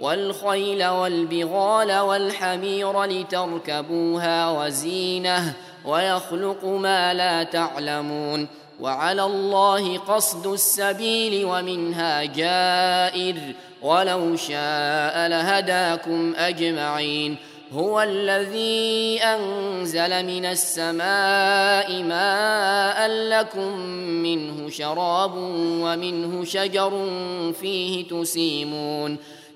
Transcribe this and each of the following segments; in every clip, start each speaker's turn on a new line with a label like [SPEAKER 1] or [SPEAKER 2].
[SPEAKER 1] والخيل والبغال والحمير لتركبوها وزينة ويخلق ما لا تعلمون وعلى الله قصد السبيل ومنها جائر ولو شاء لهداكم أجمعين هو الذي أنزل من السماء ماء لكم منه شراب ومنه شجر فيه تسيمون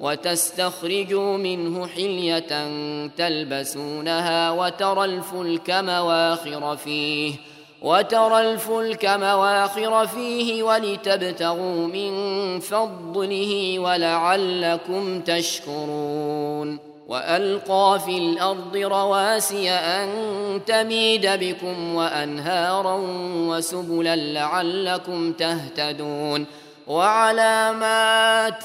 [SPEAKER 1] وتستخرجوا منه حلية تلبسونها وترى الفلك مواخر فيه وترى الفلك مواخر فيه ولتبتغوا من فضله ولعلكم تشكرون. وألقى في الأرض رواسي أن تميد بكم وأنهارا وسبلا لعلكم تهتدون. وعلامات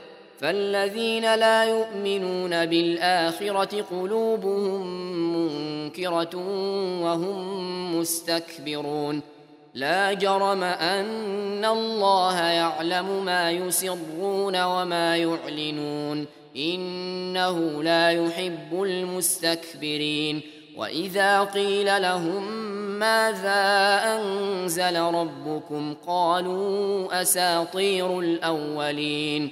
[SPEAKER 1] فالذين لا يؤمنون بالاخره قلوبهم منكره وهم مستكبرون لا جرم ان الله يعلم ما يسرون وما يعلنون انه لا يحب المستكبرين واذا قيل لهم ماذا انزل ربكم قالوا اساطير الاولين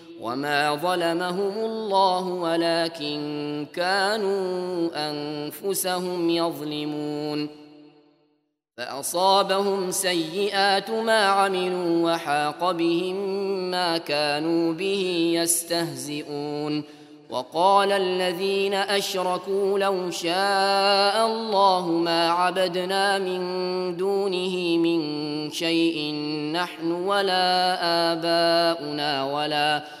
[SPEAKER 1] وما ظلمهم الله ولكن كانوا انفسهم يظلمون فاصابهم سيئات ما عملوا وحاق بهم ما كانوا به يستهزئون وقال الذين اشركوا لو شاء الله ما عبدنا من دونه من شيء نحن ولا اباؤنا ولا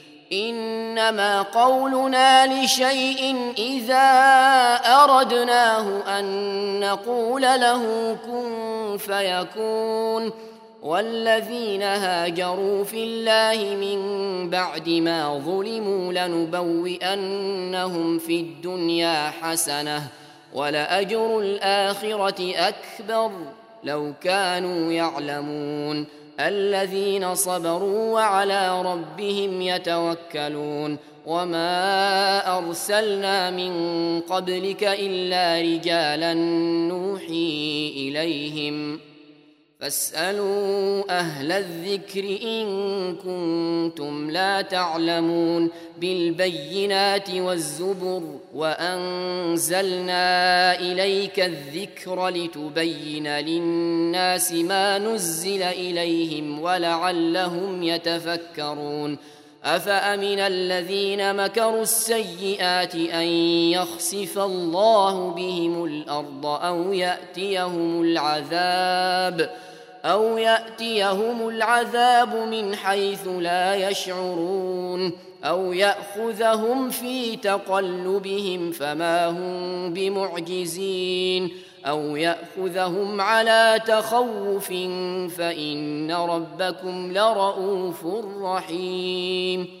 [SPEAKER 1] إنما قولنا لشيء إذا أردناه أن نقول له كن فيكون. والذين هاجروا في الله من بعد ما ظلموا لنبوئنهم في الدنيا حسنة ولأجر الآخرة أكبر. لو كانوا يعلمون. الذين صبروا وعلى ربهم يتوكلون وما أرسلنا من قبلك إلا رجالا نوحي إليهم فاسألوا أهل الذكر إن كنتم لا تعلمون بالبينات والزبر وأنزلنا إليك الذكر لتبين للناس ما نزل إليهم ولعلهم يتفكرون أفأمن الذين مكروا السيئات أن يخسف الله بهم الأرض أو يأتيهم العذاب أو يأتيهم العذاب من حيث لا يشعرون أو يأخذهم في تقلبهم فما هم بمعجزين أو يأخذهم على تخوف فإن ربكم لرؤوف رحيم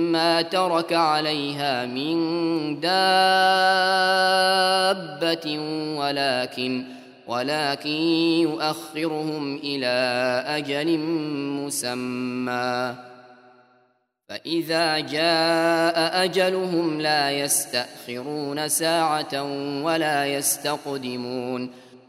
[SPEAKER 1] ما ترك عليها من دابة ولكن ولكن يؤخرهم إلى أجل مسمى. فإذا جاء أجلهم لا يستأخرون ساعة ولا يستقدمون.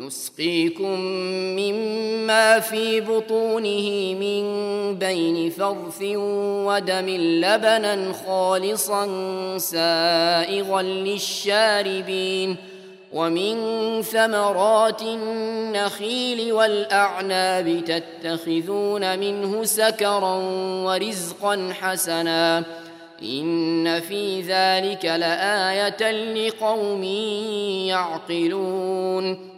[SPEAKER 1] نسقيكم مما في بطونه من بين فرث ودم لبنا خالصا سائغا للشاربين ومن ثمرات النخيل والأعناب تتخذون منه سكرا ورزقا حسنا. إن في ذلك لآية لقوم يعقلون.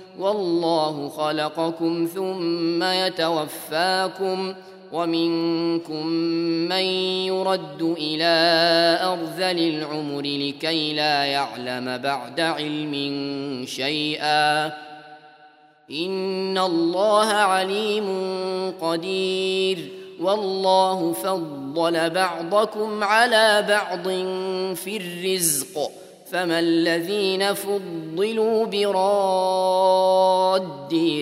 [SPEAKER 1] والله خلقكم ثم يتوفاكم ومنكم من يرد إلى ارذل العمر لكي لا يعلم بعد علم شيئا. إن الله عليم قدير. والله فضل بعضكم على بعض في الرزق. فما الذين فضلوا براد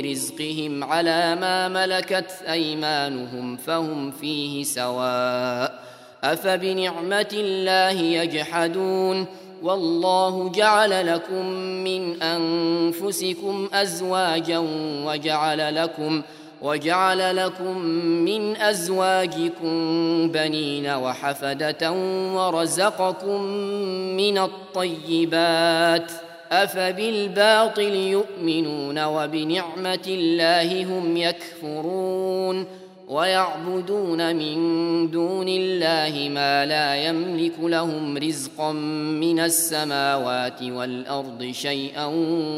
[SPEAKER 1] رزقهم على ما ملكت أيمانهم فهم فيه سواء أفبنعمة الله يجحدون والله جعل لكم من أنفسكم أزواجا وجعل لكم وجعل لكم من أزواجكم بنين وحفدة ورزقكم من الطيبات أفبالباطل يؤمنون وبنعمة الله هم يكفرون ويعبدون من دون الله ما لا يملك لهم رزقا من السماوات والأرض شيئا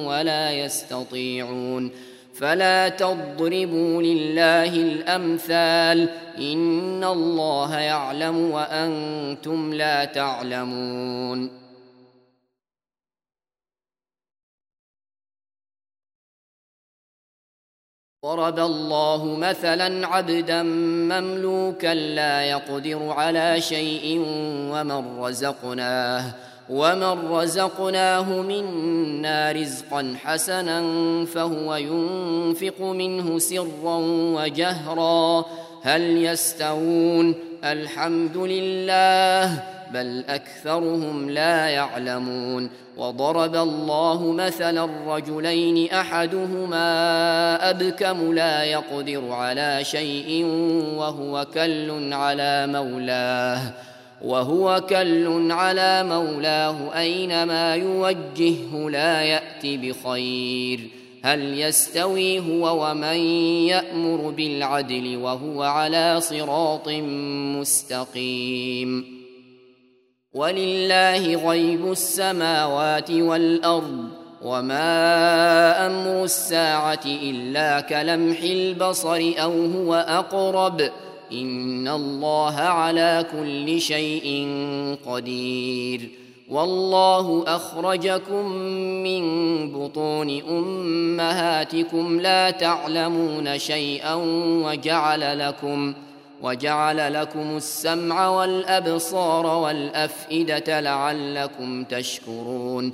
[SPEAKER 1] ولا يستطيعون فلا تضربوا لله الأمثال إن الله يعلم وأنتم لا تعلمون. ضرب الله مثلا عبدا مملوكا لا يقدر على شيء ومن رزقناه. ومن رزقناه منا رزقا حسنا فهو ينفق منه سرا وجهرا هل يستوون الحمد لله بل اكثرهم لا يعلمون وضرب الله مثلا الرجلين احدهما ابكم لا يقدر على شيء وهو كل على مولاه وهو كل على مولاه اينما يوجهه لا يأت بخير. هل يستوي هو ومن يأمر بالعدل وهو على صراط مستقيم. ولله غيب السماوات والأرض وما أمر الساعة إلا كلمح البصر أو هو أقرب. ان الله على كل شيء قدير. والله اخرجكم من بطون امهاتكم لا تعلمون شيئا وجعل لكم وجعل لكم السمع والابصار والافئده لعلكم تشكرون.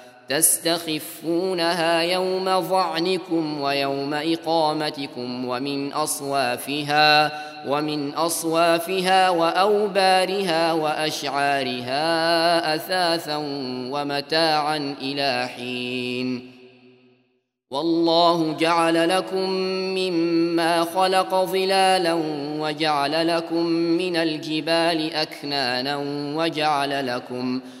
[SPEAKER 1] تستخفونها يوم ظعنكم ويوم إقامتكم ومن أصوافها ومن أصوافها وأوبارها وأشعارها أثاثا ومتاعا إلى حين. والله جعل لكم مما خلق ظلالا وجعل لكم من الجبال أكنانا وجعل لكم ۖ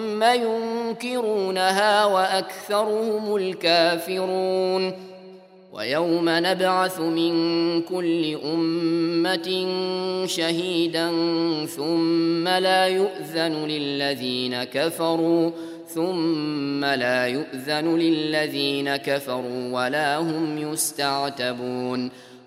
[SPEAKER 1] ينكرونها وأكثرهم الكافرون ويوم نبعث من كل أمة شهيدا ثم لا يؤذن للذين كفروا ثم لا يؤذن للذين كفروا ولا هم يستعتبون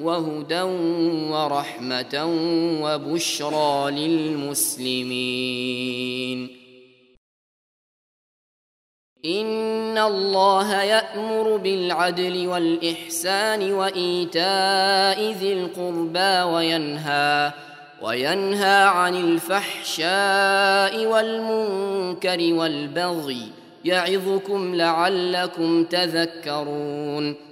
[SPEAKER 1] وهدى ورحمة وبشرى للمسلمين. إن الله يأمر بالعدل والإحسان وإيتاء ذي القربى وينهى وينهى عن الفحشاء والمنكر والبغي يعظكم لعلكم تذكرون.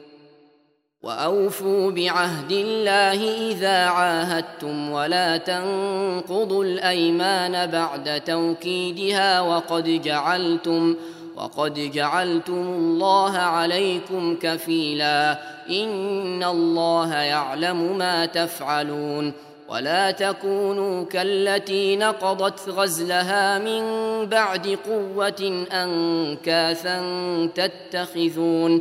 [SPEAKER 1] وأوفوا بعهد الله إذا عاهدتم ولا تنقضوا الأيمان بعد توكيدها وقد جعلتم وقد جعلتم الله عليكم كفيلا إن الله يعلم ما تفعلون ولا تكونوا كالتي نقضت غزلها من بعد قوة أنكاثا تتخذون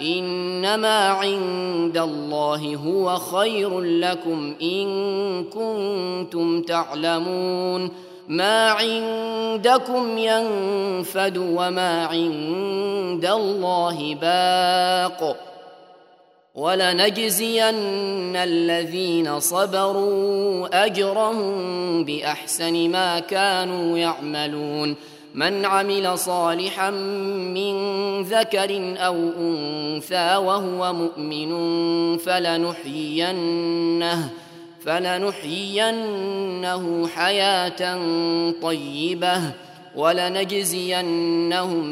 [SPEAKER 1] إنما عند الله هو خير لكم إن كنتم تعلمون. ما عندكم ينفد وما عند الله باق. ولنجزين الذين صبروا أجرهم بأحسن ما كانوا يعملون. من عمل صالحا من ذكر أو أنثى وهو مؤمن فلنحيينه فلنحيينه حياة طيبة ولنجزينهم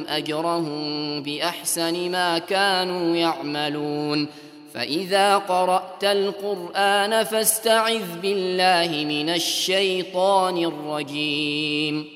[SPEAKER 1] أجرهم بأحسن ما كانوا يعملون. فإذا قرأت القرآن فاستعذ بالله من الشيطان الرجيم.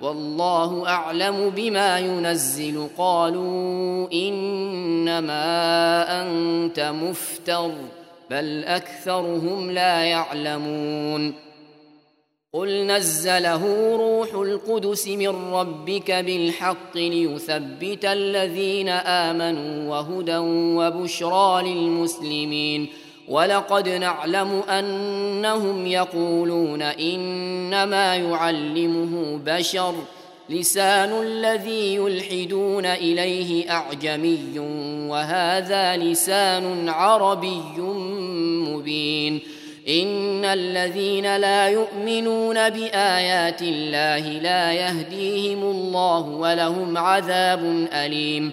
[SPEAKER 1] والله أعلم بما ينزل. قالوا إنما أنت مفتر بل أكثرهم لا يعلمون. قل نزله روح القدس من ربك بالحق ليثبت الذين آمنوا وهدى وبشرى للمسلمين. ولقد نعلم أنهم يقولون إنما يعلمه بشر لسان الذي يلحدون إليه أعجمي وهذا لسان عربي مبين إن الذين لا يؤمنون بآيات الله لا يهديهم الله ولهم عذاب أليم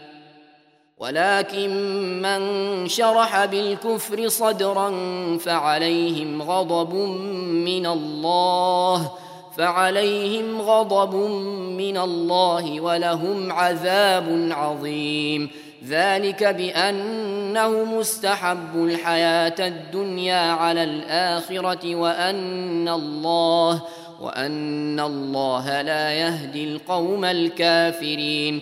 [SPEAKER 1] ولكن من شرح بالكفر صدرا فعليهم غضب من الله فعليهم غضب من الله ولهم عذاب عظيم. ذلك بأنه مستحب الحياة الدنيا على الآخرة وأن الله وأن الله لا يهدي القوم الكافرين.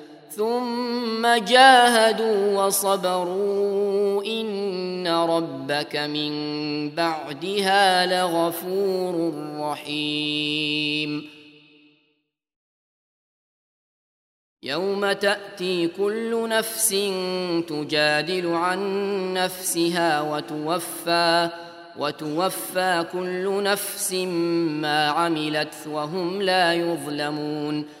[SPEAKER 1] ثم جاهدوا وصبروا إن ربك من بعدها لغفور رحيم. يوم تأتي كل نفس تجادل عن نفسها وتوفى وتوفى كل نفس ما عملت وهم لا يظلمون.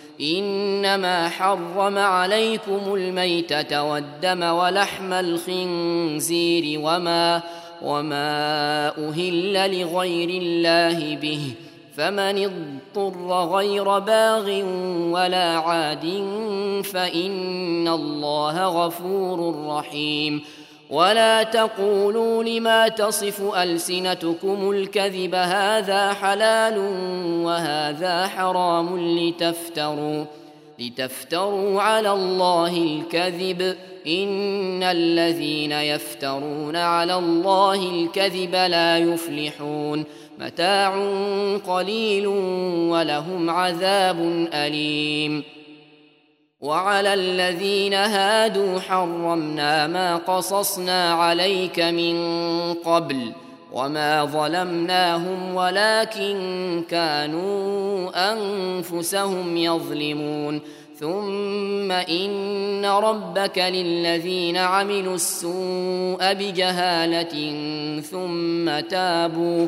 [SPEAKER 1] إنما حرم عليكم الميتة والدم ولحم الخنزير وما وما أهل لغير الله به فمن اضطر غير باغ ولا عاد فإن الله غفور رحيم ولا تقولوا لما تصف ألسنتكم الكذب هذا حلال وهذا حرام لتفتروا لتفتروا على الله الكذب. إن الذين يفترون على الله الكذب لا يفلحون. متاع قليل ولهم عذاب أليم. وعلى الذين هادوا حرمنا ما قصصنا عليك من قبل وما ظلمناهم ولكن كانوا أنفسهم يظلمون. ثم إن ربك للذين عملوا السوء بجهالة ثم تابوا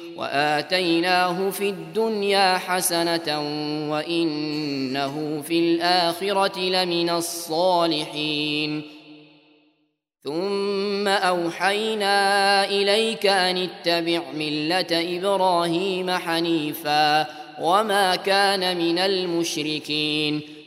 [SPEAKER 1] وآتيناه في الدنيا حسنة وإنه في الآخرة لمن الصالحين. ثم أوحينا إليك أن اتبع ملة إبراهيم حنيفا وما كان من المشركين.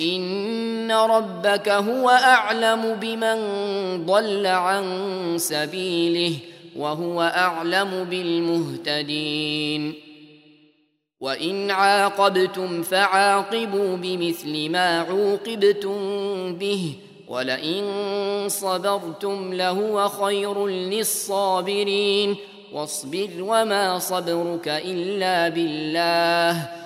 [SPEAKER 1] ان ربك هو اعلم بمن ضل عن سبيله وهو اعلم بالمهتدين وان عاقبتم فعاقبوا بمثل ما عوقبتم به ولئن صبرتم لهو خير للصابرين واصبر وما صبرك الا بالله